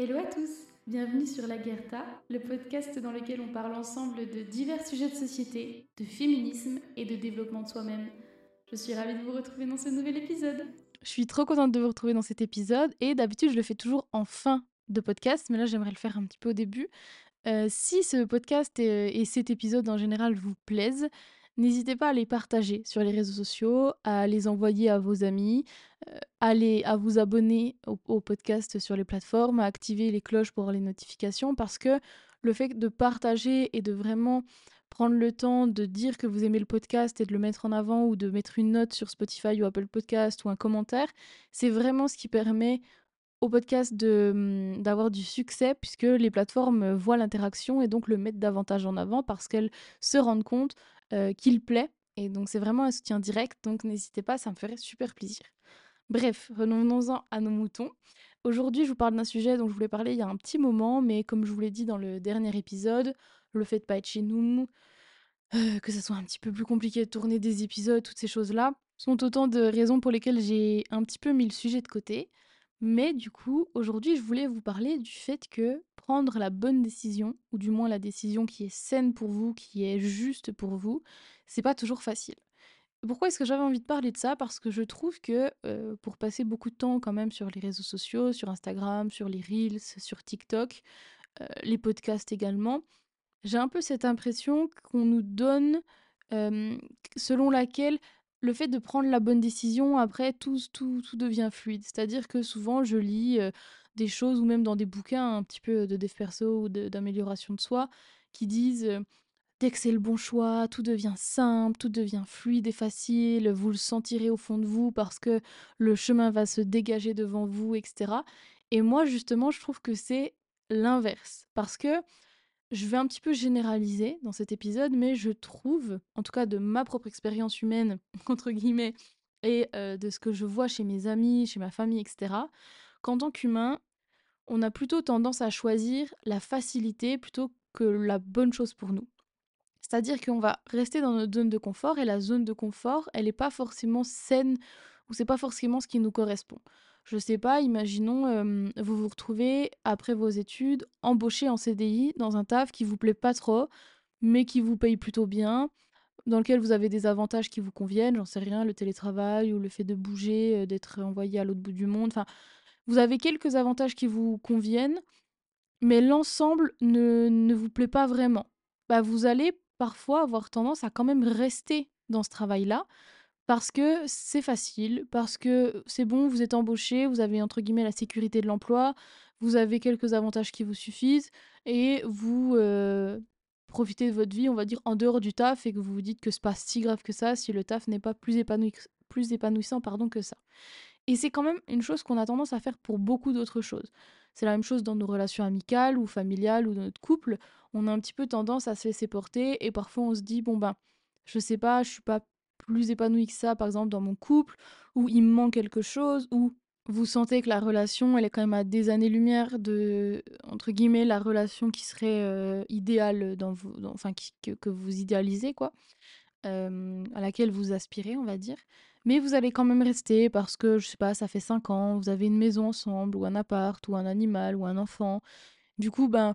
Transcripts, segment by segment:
Hello à tous, bienvenue sur La Guerta, le podcast dans lequel on parle ensemble de divers sujets de société, de féminisme et de développement de soi-même. Je suis ravie de vous retrouver dans ce nouvel épisode. Je suis trop contente de vous retrouver dans cet épisode et d'habitude je le fais toujours en fin de podcast, mais là j'aimerais le faire un petit peu au début. Euh, si ce podcast et, et cet épisode en général vous plaisent, N'hésitez pas à les partager sur les réseaux sociaux, à les envoyer à vos amis, euh, à, à vous abonner au, podcast sur les plateformes, à activer les cloches pour les notifications, parce que le fait de partager et de vraiment prendre le temps de dire que vous aimez le podcast et de le mettre en avant ou de mettre une note sur Spotify ou Apple Podcast ou un commentaire, c'est vraiment ce qui permet au podcast hum, d'avoir du succès puisque les plateformes voient l'interaction et donc le mettent davantage en avant parce qu'elles se rendent compte qu'il plaît. Et donc c'est vraiment un soutien direct, donc n'hésitez pas, ça me ferait super plaisir. Bref, revenons-en à nos moutons. Aujourd'hui, je vous parle d'un sujet dont je voulais parler il y a un petit moment, mais comme je vous l'ai dit dans le dernier épisode, le fait de pas être chez nous, que ça soit un petit peu plus compliqué de tourner des épisodes, toutes ces choses-là, sont autant de raisons pour lesquelles j'ai un petit peu mis le sujet de côté. Mais du coup, aujourd'hui, je voulais vous parler du fait que prendre la bonne décision, ou du moins la décision qui est saine pour vous, qui est juste pour vous, c'est pas toujours facile. Pourquoi est-ce que j'avais envie de parler de ça? Parce que je trouve que euh, pour passer beaucoup de temps quand même sur les réseaux sociaux, sur Instagram, sur les Reels, sur TikTok, euh, les podcasts également, j'ai un peu cette impression qu'on nous donne, euh, selon laquelle le fait de prendre la bonne décision, après, tout, tout, tout devient fluide. C'est-à-dire que souvent, je lis des choses, ou même dans des bouquins un petit peu de dev perso ou d'amélioration de, soi, qui disent dès que c'est le bon choix, tout devient simple, tout devient fluide et facile, vous le sentirez au fond de vous parce que le chemin va se dégager devant vous, etc. Et moi, justement, je trouve que c'est l'inverse. Parce que je vais un petit peu généraliser dans cet épisode, mais je trouve, en tout cas de ma propre expérience humaine, entre guillemets, et euh, de ce que je vois chez mes amis, chez ma famille, etc., qu'en tant qu'humain, on a plutôt tendance à choisir la facilité plutôt que la bonne chose pour nous. C'est-à-dire qu'on va rester dans notre zone de confort et la zone de confort, elle n'est pas forcément saine ou c'est pas forcément ce qui nous correspond. Je sais pas, imaginons, vous vous retrouvez après vos études embauché en CDI dans un taf qui vous plaît pas trop, mais qui vous paye plutôt bien, dans lequel vous avez des avantages qui vous conviennent, j'en sais rien, le télétravail ou le fait de bouger, d'être envoyé à l'autre bout du monde. Vous avez quelques avantages qui vous conviennent, mais l'ensemble ne, ne vous plaît pas vraiment. Bah, vous allez parfois avoir tendance à quand même rester dans ce travail-là parce que c'est facile, parce que c'est bon, vous êtes embauché, vous avez entre guillemets la sécurité de l'emploi, vous avez quelques avantages qui vous suffisent et vous euh, profitez de votre vie, on va dire, en dehors du taf et que vous vous dites que c'est pas si grave que ça si le taf n'est pas plus, plus épanouissant pardon, que ça. Et c'est quand même une chose qu'on a tendance à faire pour beaucoup d'autres choses. C'est la même chose dans nos relations amicales ou familiales ou dans notre couple. On a un petit peu tendance à se laisser porter et parfois on se dit, bon ben, je sais pas, je suis pas plus épanoui que ça, par exemple, dans mon couple, où il me manque quelque chose, où vous sentez que la relation, elle est quand même à des années-lumière de, entre guillemets, la relation qui serait euh, idéale, dans vous, enfin, que, vous idéalisez, quoi, euh, à laquelle vous aspirez, on va dire. Mais vous allez quand même rester parce que, je sais pas, ça fait cinq ans, vous avez une maison ensemble, ou un appart, ou un animal, ou un enfant. Du coup, ben,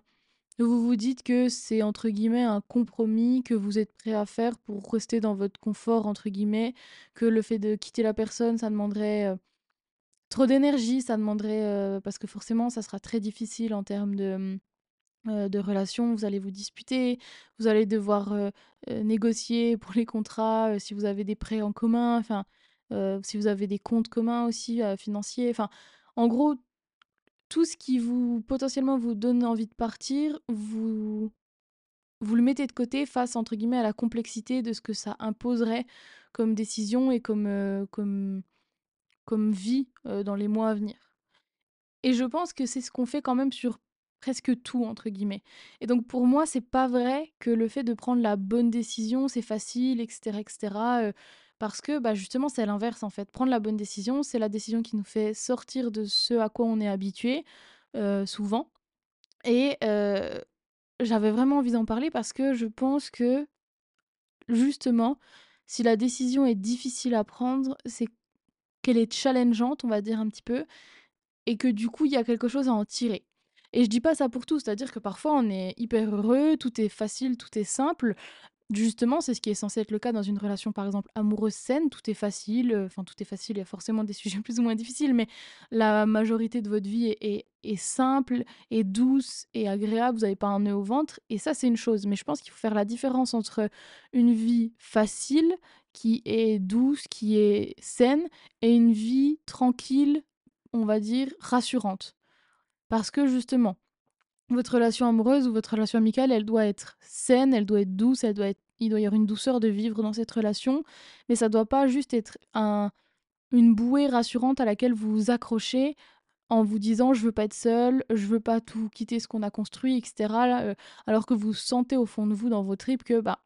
vous vous dites que c'est entre guillemets un compromis que vous êtes prêt à faire pour rester dans votre confort entre guillemets, que le fait de quitter la personne, ça demanderait euh, trop d'énergie, ça demanderait euh, parce que forcément ça sera très difficile en termes de euh, de relations, vous allez vous disputer, vous allez devoir négocier pour les contrats, si vous avez des prêts en commun, enfin si vous avez des comptes communs aussi financiers, enfin en gros tout ce qui vous potentiellement vous donne envie de partir, vous vous le mettez de côté face entre guillemets à la complexité de ce que ça imposerait comme décision et comme comme comme vie dans les mois à venir. Et je pense que c'est ce qu'on fait quand même sur presque tout entre guillemets. Et donc pour moi, c'est pas vrai que le fait de prendre la bonne décision, c'est facile, etc., etc. Parce que bah, justement, c'est l'inverse en fait. Prendre la bonne décision, c'est la décision qui nous fait sortir de ce à quoi on est habitué, euh, souvent. Et euh, j'avais vraiment envie d'en parler parce que je pense que, justement, si la décision est difficile à prendre, c'est qu'elle est challengeante, on va dire un petit peu, et que du coup, il y a quelque chose à en tirer. Et je dis pas ça pour tout, c'est-à-dire que parfois on est hyper heureux, tout est facile, tout est simple. Justement, c'est ce qui est censé être le cas dans une relation, par exemple, amoureuse saine, tout est facile, euh, enfin tout est facile, il y a forcément des sujets plus ou moins difficiles, mais la majorité de votre vie est, est, est simple, et douce et agréable, vous n'avez pas un nœud au ventre, et ça c'est une chose, mais je pense qu'il faut faire la différence entre une vie facile, qui est douce, qui est saine, et une vie tranquille, on va dire, rassurante. Parce que justement, votre relation amoureuse ou votre relation amicale, elle doit être saine, elle doit être douce, elle doit il doit y avoir une douceur de vivre dans cette relation, mais ça doit pas juste être un, une bouée rassurante à laquelle vous vous accrochez en vous disant je veux pas être seule, je veux pas tout quitter ce qu'on a construit, etc. Euh, alors que vous sentez au fond de vous, dans vos tripes, que bah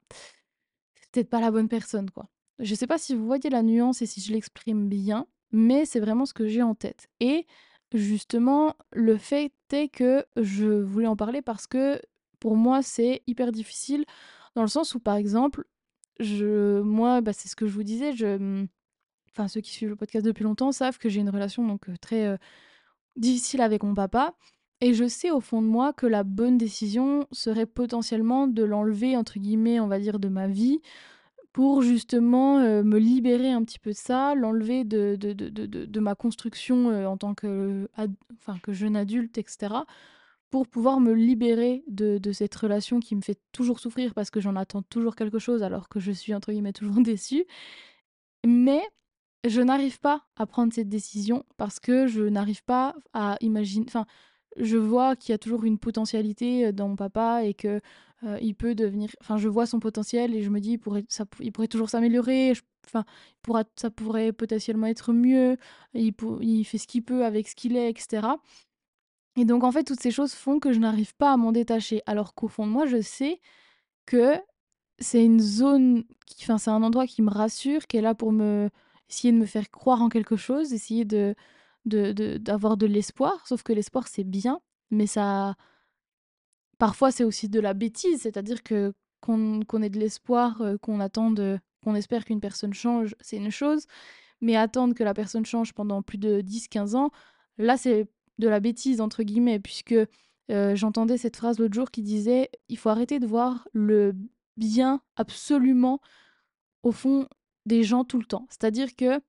c'est peut-être pas la bonne personne, quoi. Je sais pas si vous voyez la nuance et si je l'exprime bien, mais c'est vraiment ce que j'ai en tête. Et Justement, le fait est que je voulais en parler parce que pour moi, c'est hyper difficile dans le sens où, par exemple, je, moi, bah, c'est ce que je vous disais, je, mmh, enfin, ceux qui suivent le podcast depuis longtemps savent que j'ai une relation donc très difficile avec mon papa. Et je sais au fond de moi que la bonne décision serait potentiellement de l'enlever, entre guillemets, on va dire, de ma vie, pour justement me libérer un petit peu de ça, l'enlever de, de, de, de, ma construction en tant que, enfin, que jeune adulte, etc. Pour pouvoir me libérer de, de cette relation qui me fait toujours souffrir parce que j'en attends toujours quelque chose alors que je suis entre guillemets toujours déçue. Mais je n'arrive pas à prendre cette décision parce que je n'arrive pas à imaginer. Enfin, je vois qu'il y a toujours une potentialité dans mon papa et que euh, il peut devenir. Enfin, je vois son potentiel et je me dis, il pourrait, ça, il pourrait toujours s'améliorer. Enfin, pourra, ça pourrait potentiellement être mieux. Il, fait ce qu'il peut avec ce qu'il est, etc. Et donc, en fait, toutes ces choses font que je n'arrive pas à m'en détacher. Alors qu'au fond de moi, je sais que c'est une zone, enfin, c'est un endroit qui me rassure, qui est là pour me essayer de me faire croire en quelque chose, essayer de d'avoir de, de l'espoir. Sauf que l'espoir, c'est bien, mais ça Parfois, c'est aussi de la bêtise, c'est-à-dire que qu'on ait de l'espoir, euh, qu'on attende, qu'on espère qu'une personne change, c'est une chose, mais attendre que la personne change pendant plus de 10-15 ans, là, c'est de la bêtise, entre guillemets, puisque euh, j'entendais cette phrase l'autre jour qui disait il faut arrêter de voir le bien absolument au fond des gens tout le temps. C'est-à-dire que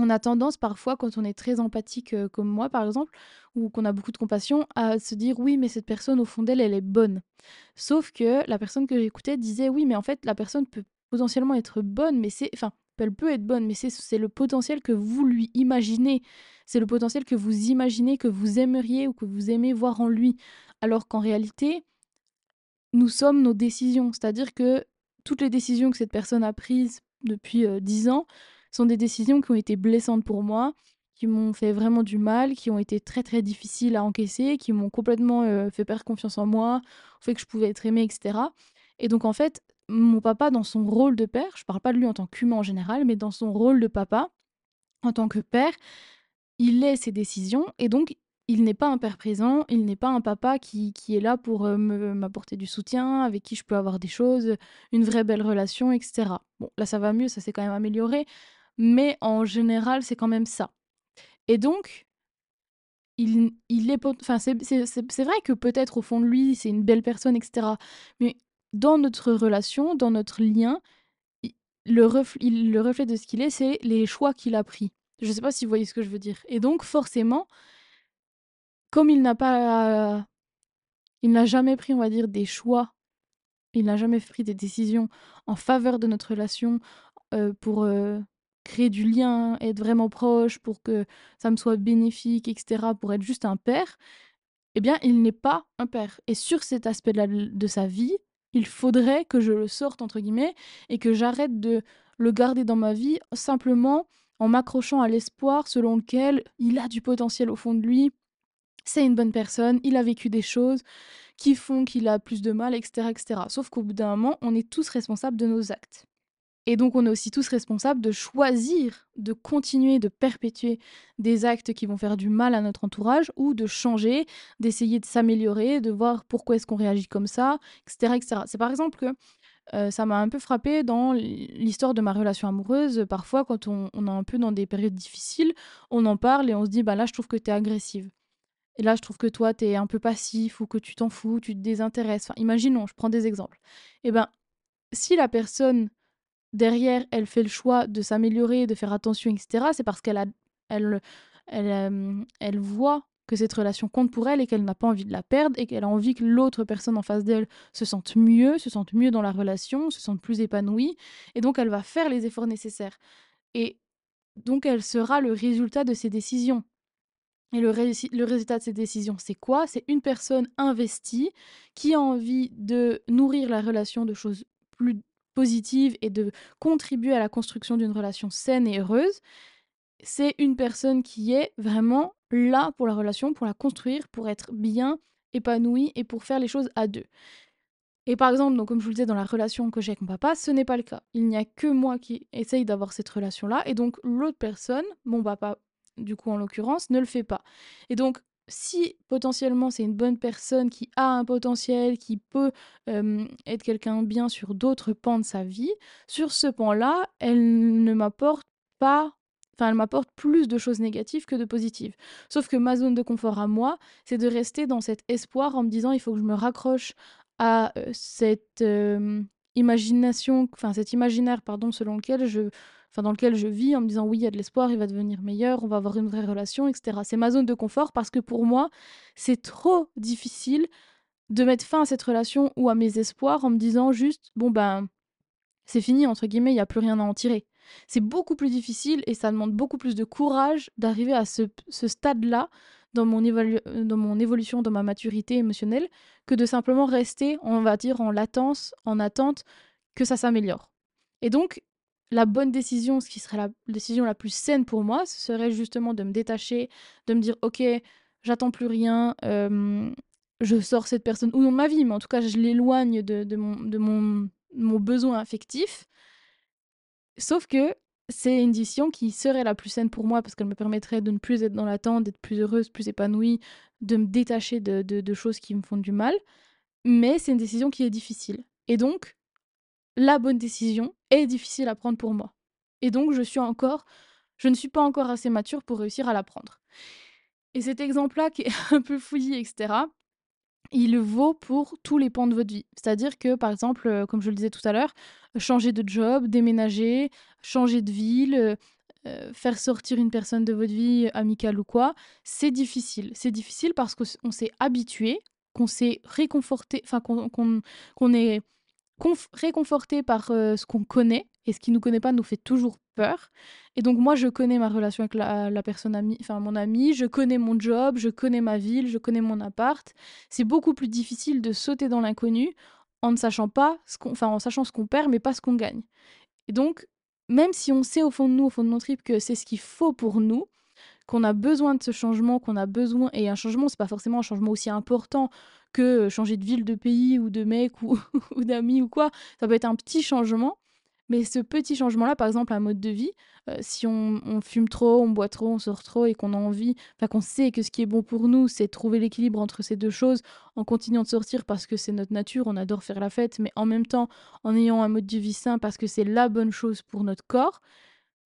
on a tendance parfois, quand on est très empathique comme moi par exemple, ou qu'on a beaucoup de compassion, à se dire oui, mais cette personne au fond d'elle, elle est bonne. Sauf que la personne que j'écoutais disait oui, mais en fait, la personne peut potentiellement être bonne, mais c'est. Enfin, elle peut être bonne, mais c'est le potentiel que vous lui imaginez. C'est le potentiel que vous imaginez, que vous aimeriez ou que vous aimez voir en lui. Alors qu'en réalité, nous sommes nos décisions. C'est-à-dire que toutes les décisions que cette personne a prises depuis dix ans, sont des décisions qui ont été blessantes pour moi, qui m'ont fait vraiment du mal, qui ont été très très difficiles à encaisser, qui m'ont complètement euh, fait perdre confiance en moi, fait que je pouvais être aimée, etc. Et donc en fait, mon papa, dans son rôle de père, je parle pas de lui en tant qu'humain en général, mais dans son rôle de papa, en tant que père, il est ses décisions et donc il n'est pas un père présent, il n'est pas un papa qui, qui est là pour euh, m'apporter du soutien, avec qui je peux avoir des choses, une vraie belle relation, etc. Bon, là ça va mieux, ça s'est quand même amélioré, mais en général, c'est quand même ça. Et donc, il, il est. Enfin, c'est vrai que peut-être au fond de lui, c'est une belle personne, etc. Mais dans notre relation, dans notre lien, le, le reflet de ce qu'il est, c'est les choix qu'il a pris. Je ne sais pas si vous voyez ce que je veux dire. Et donc, forcément, comme il n'a pas. Il n'a jamais pris, on va dire, des choix. Il n'a jamais pris des décisions en faveur de notre relation euh, pour, euh, créer du lien, être vraiment proche, pour que ça me soit bénéfique, etc., pour être juste un père, eh bien, il n'est pas un père. Et sur cet aspect-là de sa vie, il faudrait que je le sorte, entre guillemets, et que j'arrête de le garder dans ma vie simplement en m'accrochant à l'espoir selon lequel il a du potentiel au fond de lui, c'est une bonne personne, il a vécu des choses qui font qu'il a plus de mal, etc. etc. Sauf qu'au bout d'un moment, on est tous responsables de nos actes. Et donc on est aussi tous responsables de choisir de continuer de perpétuer des actes qui vont faire du mal à notre entourage ou de changer, d'essayer de s'améliorer, de voir pourquoi est-ce qu'on réagit comme ça, etc. etc. C'est par exemple que euh, ça m'a un peu frappé dans l'histoire de ma relation amoureuse. Parfois, quand on, est un peu dans des périodes difficiles, on en parle et on se dit bah là, je trouve que tu es agressive. et là je trouve que toi tu es un peu passif ou que tu t'en fous, tu te désintéresses. Enfin, imaginons, je prends des exemples. Et ben, si la personne derrière, elle fait le choix de s'améliorer, de faire attention, etc., c'est parce qu'elle a, elle, elle, elle voit que cette relation compte pour elle et qu'elle n'a pas envie de la perdre et qu'elle a envie que l'autre personne en face d'elle se sente mieux, se sente mieux dans la relation, se sente plus épanouie. Et donc, elle va faire les efforts nécessaires. Et donc, elle sera le résultat de ses décisions. Et le, le résultat de ces décisions, c'est quoi? C'est une personne investie qui a envie de nourrir la relation de choses plus positives et de contribuer à la construction d'une relation saine et heureuse c'est une personne qui est vraiment là pour la relation, pour la construire, pour être bien épanouie et pour faire les choses à deux. Et par exemple, donc comme je vous le disais, dans la relation que j'ai avec mon papa, ce n'est pas le cas. Il n'y a que moi qui essaye d'avoir cette relation-là, et donc l'autre personne, mon papa, du coup en l'occurrence, ne le fait pas. Et donc, si potentiellement c'est une bonne personne qui a un potentiel, qui peut être quelqu'un bien sur d'autres pans de sa vie, sur ce pan-là, elle ne m'apporte pas Enfin, elle m'apporte plus de choses négatives que de positives. Sauf que ma zone de confort à moi, c'est de rester dans cet espoir en me disant il faut que je me raccroche à cette imagination, enfin cet imaginaire, pardon, selon lequel je, enfin dans lequel je vis, en me disant oui, il y a de l'espoir, il va devenir meilleur, on va avoir une vraie relation, etc. C'est ma zone de confort parce que pour moi, c'est trop difficile de mettre fin à cette relation ou à mes espoirs en me disant juste bon ben c'est fini entre guillemets, il n'y a plus rien à en tirer. C'est beaucoup plus difficile et ça demande beaucoup plus de courage d'arriver à ce, stade-là dans mon, dans mon évolution, dans ma maturité émotionnelle, que de simplement rester, on va dire, en latence, en attente que ça s'améliore. Et donc, la bonne décision, ce qui serait la décision la plus saine pour moi, ce serait justement de me détacher, de me dire, ok, j'attends plus rien, je sors cette personne, ou non de ma vie, mais en tout cas, je l'éloigne de, mon, de mon, mon besoin affectif, Sauf que c'est une décision qui serait la plus saine pour moi parce qu'elle me permettrait de ne plus être dans l'attente, d'être plus heureuse, plus épanouie, de me détacher de, choses qui me font du mal. Mais c'est une décision qui est difficile. Et donc, la bonne décision est difficile à prendre pour moi. Et donc, je suis encore, je ne suis pas encore assez mature pour réussir à la prendre. Et cet exemple-là, qui est un peu fouillis, etc., il vaut pour tous les pans de votre vie. C'est-à-dire que, par exemple, euh, comme je le disais tout à l'heure, changer de job, déménager, changer de ville, euh, euh, faire sortir une personne de votre vie, amicale ou quoi, c'est difficile. C'est difficile parce qu'on s'est habitué, qu'on s'est réconforté, enfin qu'on est réconforté par ce qu'on connaît et ce qui nous connaît pas nous fait toujours peur. Et donc moi je connais ma relation avec la, personne amie, enfin mon ami, je connais mon job, je connais ma ville, je connais mon appart. C'est beaucoup plus difficile de sauter dans l'inconnu en ne sachant pas ce qu'on, en sachant ce qu'on perd mais pas ce qu'on gagne. Et donc même si on sait au fond de nous, au fond de notre trip que c'est ce qu'il faut pour nous, qu'on a besoin de ce changement, qu'on a besoin et un changement c'est pas forcément un changement aussi important que changer de ville, de pays ou de mec ou, ou d'amis ou quoi. Ça peut être un petit changement. Mais ce petit changement-là, par exemple, un mode de vie, si on, fume trop, on boit trop, on sort trop et qu'on a envie, enfin qu'on sait que ce qui est bon pour nous, c'est trouver l'équilibre entre ces deux choses en continuant de sortir parce que c'est notre nature, on adore faire la fête, mais en même temps en ayant un mode de vie sain parce que c'est la bonne chose pour notre corps,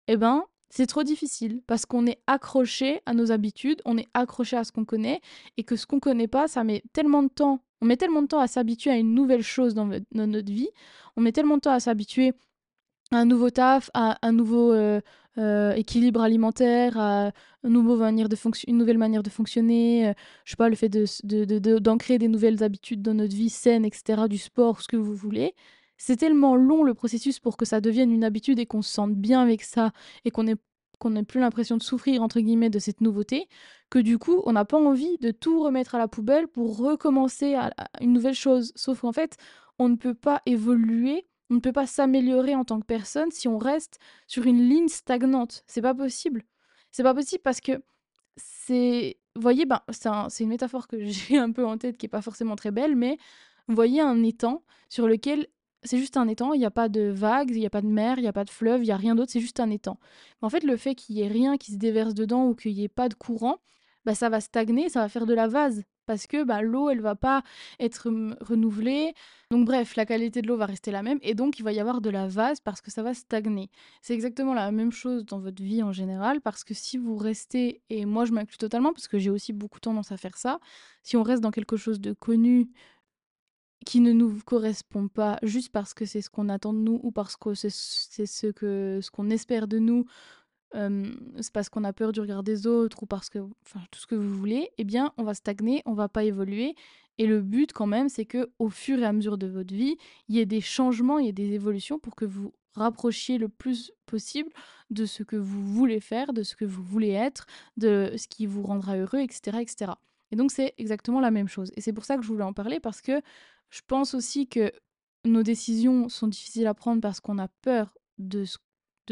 eh ben, c'est trop difficile parce qu'on est accroché à nos habitudes, on est accroché à ce qu'on connaît et que ce qu'on connaît pas, ça met tellement de temps. On met tellement de temps à s'habituer à une nouvelle chose dans, notre vie, on met tellement de temps à s'habituer à un nouveau taf, à un nouveau euh, euh, équilibre alimentaire, à une nouvelle manière de fonctionner, euh, je sais pas, le fait d'ancrer de, des nouvelles habitudes dans notre vie saine, etc., du sport, ce que vous voulez c'est tellement long le processus pour que ça devienne une habitude et qu'on se sente bien avec ça et qu'on ait qu'on n'ait plus l'impression de souffrir entre guillemets de cette nouveauté, que du coup on n'a pas envie de tout remettre à la poubelle pour recommencer à, une nouvelle chose. Sauf qu'en fait, on ne peut pas évoluer, on ne peut pas s'améliorer en tant que personne si on reste sur une ligne stagnante. C'est pas possible. C'est pas possible parce que c'est, voyez, ben c'est une métaphore que j'ai un peu en tête qui est pas forcément très belle, mais voyez un étang sur lequel c'est juste un étang, il n'y a pas de vagues, il n'y a pas de mer, il n'y a pas de fleuve, il n'y a rien d'autre, c'est juste un étang. en fait, le fait qu'il y ait rien qui se déverse dedans ou qu'il n'y ait pas de courant, bah, ça va stagner, ça va faire de la vase. parce que bah, l'eau, elle va pas être renouvelée. Donc bref, la qualité de l'eau va rester la même et donc il va y avoir de la vase parce que ça va stagner. C'est exactement la même chose dans votre vie en général parce que si vous restez, et moi je m'inclus totalement parce que j'ai aussi beaucoup tendance à faire ça, si on reste dans quelque chose de connu qui ne nous correspond pas juste parce que c'est ce qu'on attend de nous ou parce que c'est ce que ce qu'on espère de nous c'est parce qu'on a peur du regard des autres ou parce que, tout ce que vous voulez, eh bien, on va stagner, on va pas évoluer. Et le but, quand même, c'est que au fur et à mesure de votre vie, il y ait des changements, il y ait des évolutions pour que vous rapprochiez le plus possible de ce que vous voulez faire, de ce que vous voulez être, de ce qui vous rendra heureux, etc., etc. Et donc, c'est exactement la même chose. Et c'est pour ça que je voulais en parler parce que je pense aussi que nos décisions sont difficiles à prendre parce qu'on a peur de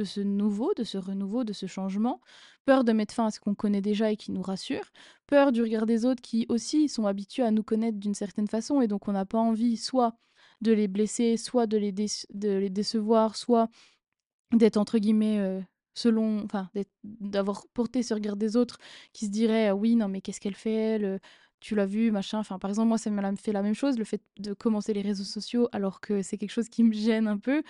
ce nouveau, de ce renouveau, de ce changement, peur de mettre fin à ce qu'on connaît déjà et qui nous rassure, peur du regard des autres qui aussi sont habitués à nous connaître d'une certaine façon et donc on n'a pas envie soit de les blesser, soit de les, de les décevoir, soit d'être entre guillemets euh, selon, enfin d'avoir porté ce regard des autres qui se diraient ah oui non mais qu'est-ce qu'elle fait tu l'as vu, machin. Enfin, par exemple, moi, ça m'a fait la même chose, le fait de commencer les réseaux sociaux, alors que c'est quelque chose qui me gêne un peu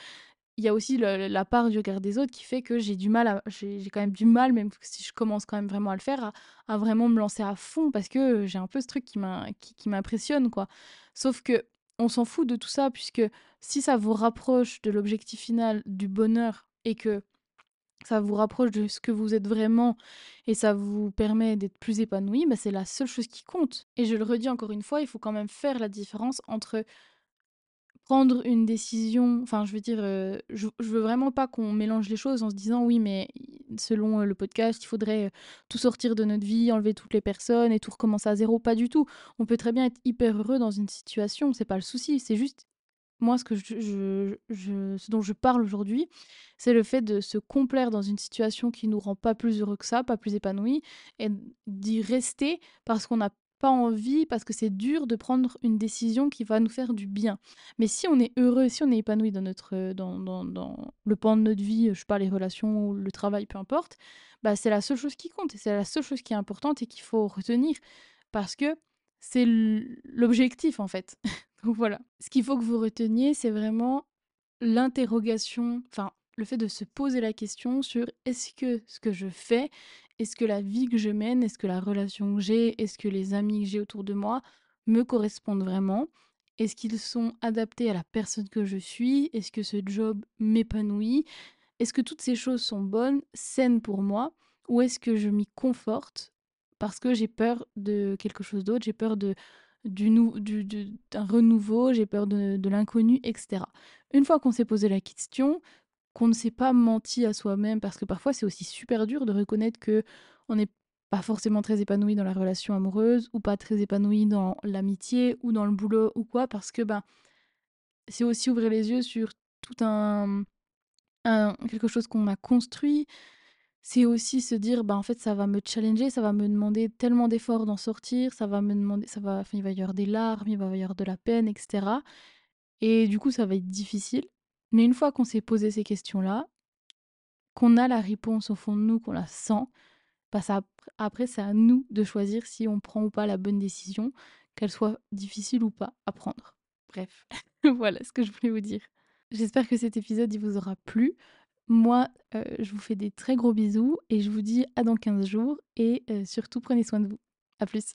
il y a aussi la part du regard des autres qui fait que j'ai du mal j'ai quand même du mal, même si je commence quand même vraiment à le faire, à, vraiment me lancer à fond parce que j'ai un peu ce truc qui m'impressionne, quoi. Sauf que on s'en fout de tout ça puisque si ça vous rapproche de l'objectif final, du bonheur et que ça vous rapproche de ce que vous êtes vraiment et ça vous permet d'être plus épanoui, bah c'est la seule chose qui compte. Et je le redis encore une fois, il faut quand même faire la différence entre prendre une décision, enfin je veux dire, euh, je, veux vraiment pas qu'on mélange les choses en se disant oui mais selon le podcast il faudrait tout sortir de notre vie, enlever toutes les personnes et tout recommencer à zéro, pas du tout. On peut très bien être hyper heureux dans une situation, c'est pas le souci, c'est juste moi ce que je, dont je parle aujourd'hui, c'est le fait de se complaire dans une situation qui nous rend pas plus heureux que ça, pas plus épanoui et d'y rester parce qu'on a pas envie, parce que c'est dur de prendre une décision qui va nous faire du bien. Mais si on est heureux, si on est épanoui dans, notre, dans, le pan de notre vie, je sais pas, les relations, ou le travail, peu importe, bah c'est la seule chose qui compte et c'est la seule chose qui est importante et qu'il faut retenir parce que c'est l'objectif en fait. Donc voilà. Ce qu'il faut que vous reteniez, c'est vraiment l'interrogation, enfin le fait de se poser la question sur est-ce que ce que je fais est-ce que la vie que je mène, est-ce que la relation que j'ai, est-ce que les amis que j'ai autour de moi me correspondent vraiment? Est-ce qu'ils sont adaptés à la personne que je suis? Est-ce que ce job m'épanouit? Est-ce que toutes ces choses sont bonnes, saines pour moi? Ou est-ce que je m'y conforte parce que j'ai peur de quelque chose d'autre, j'ai peur de d'un renouveau, j'ai peur de, l'inconnu, etc. Une fois qu'on s'est posé la question, qu'on ne s'est pas menti à soi-même, parce que parfois c'est aussi super dur de reconnaître que on n'est pas forcément très épanoui dans la relation amoureuse, ou pas très épanoui dans l'amitié, ou dans le boulot, ou quoi, parce que ben, c'est aussi ouvrir les yeux sur tout un, quelque chose qu'on a construit. C'est aussi se dire, bah en fait, ça va me challenger, ça va me demander tellement d'efforts d'en sortir, ça va me demander, ça va, il va y avoir des larmes, il va y avoir de la peine, etc. Et du coup, ça va être difficile. Mais une fois qu'on s'est posé ces questions-là, qu'on a la réponse au fond de nous, qu'on la sent, bah ça, après, c'est à nous de choisir si on prend ou pas la bonne décision, qu'elle soit difficile ou pas à prendre. Bref, voilà ce que je voulais vous dire. J'espère que cet épisode il vous aura plu. Moi, euh, je vous fais des très gros bisous et je vous dis à dans 15 jours et euh, surtout prenez soin de vous. À plus.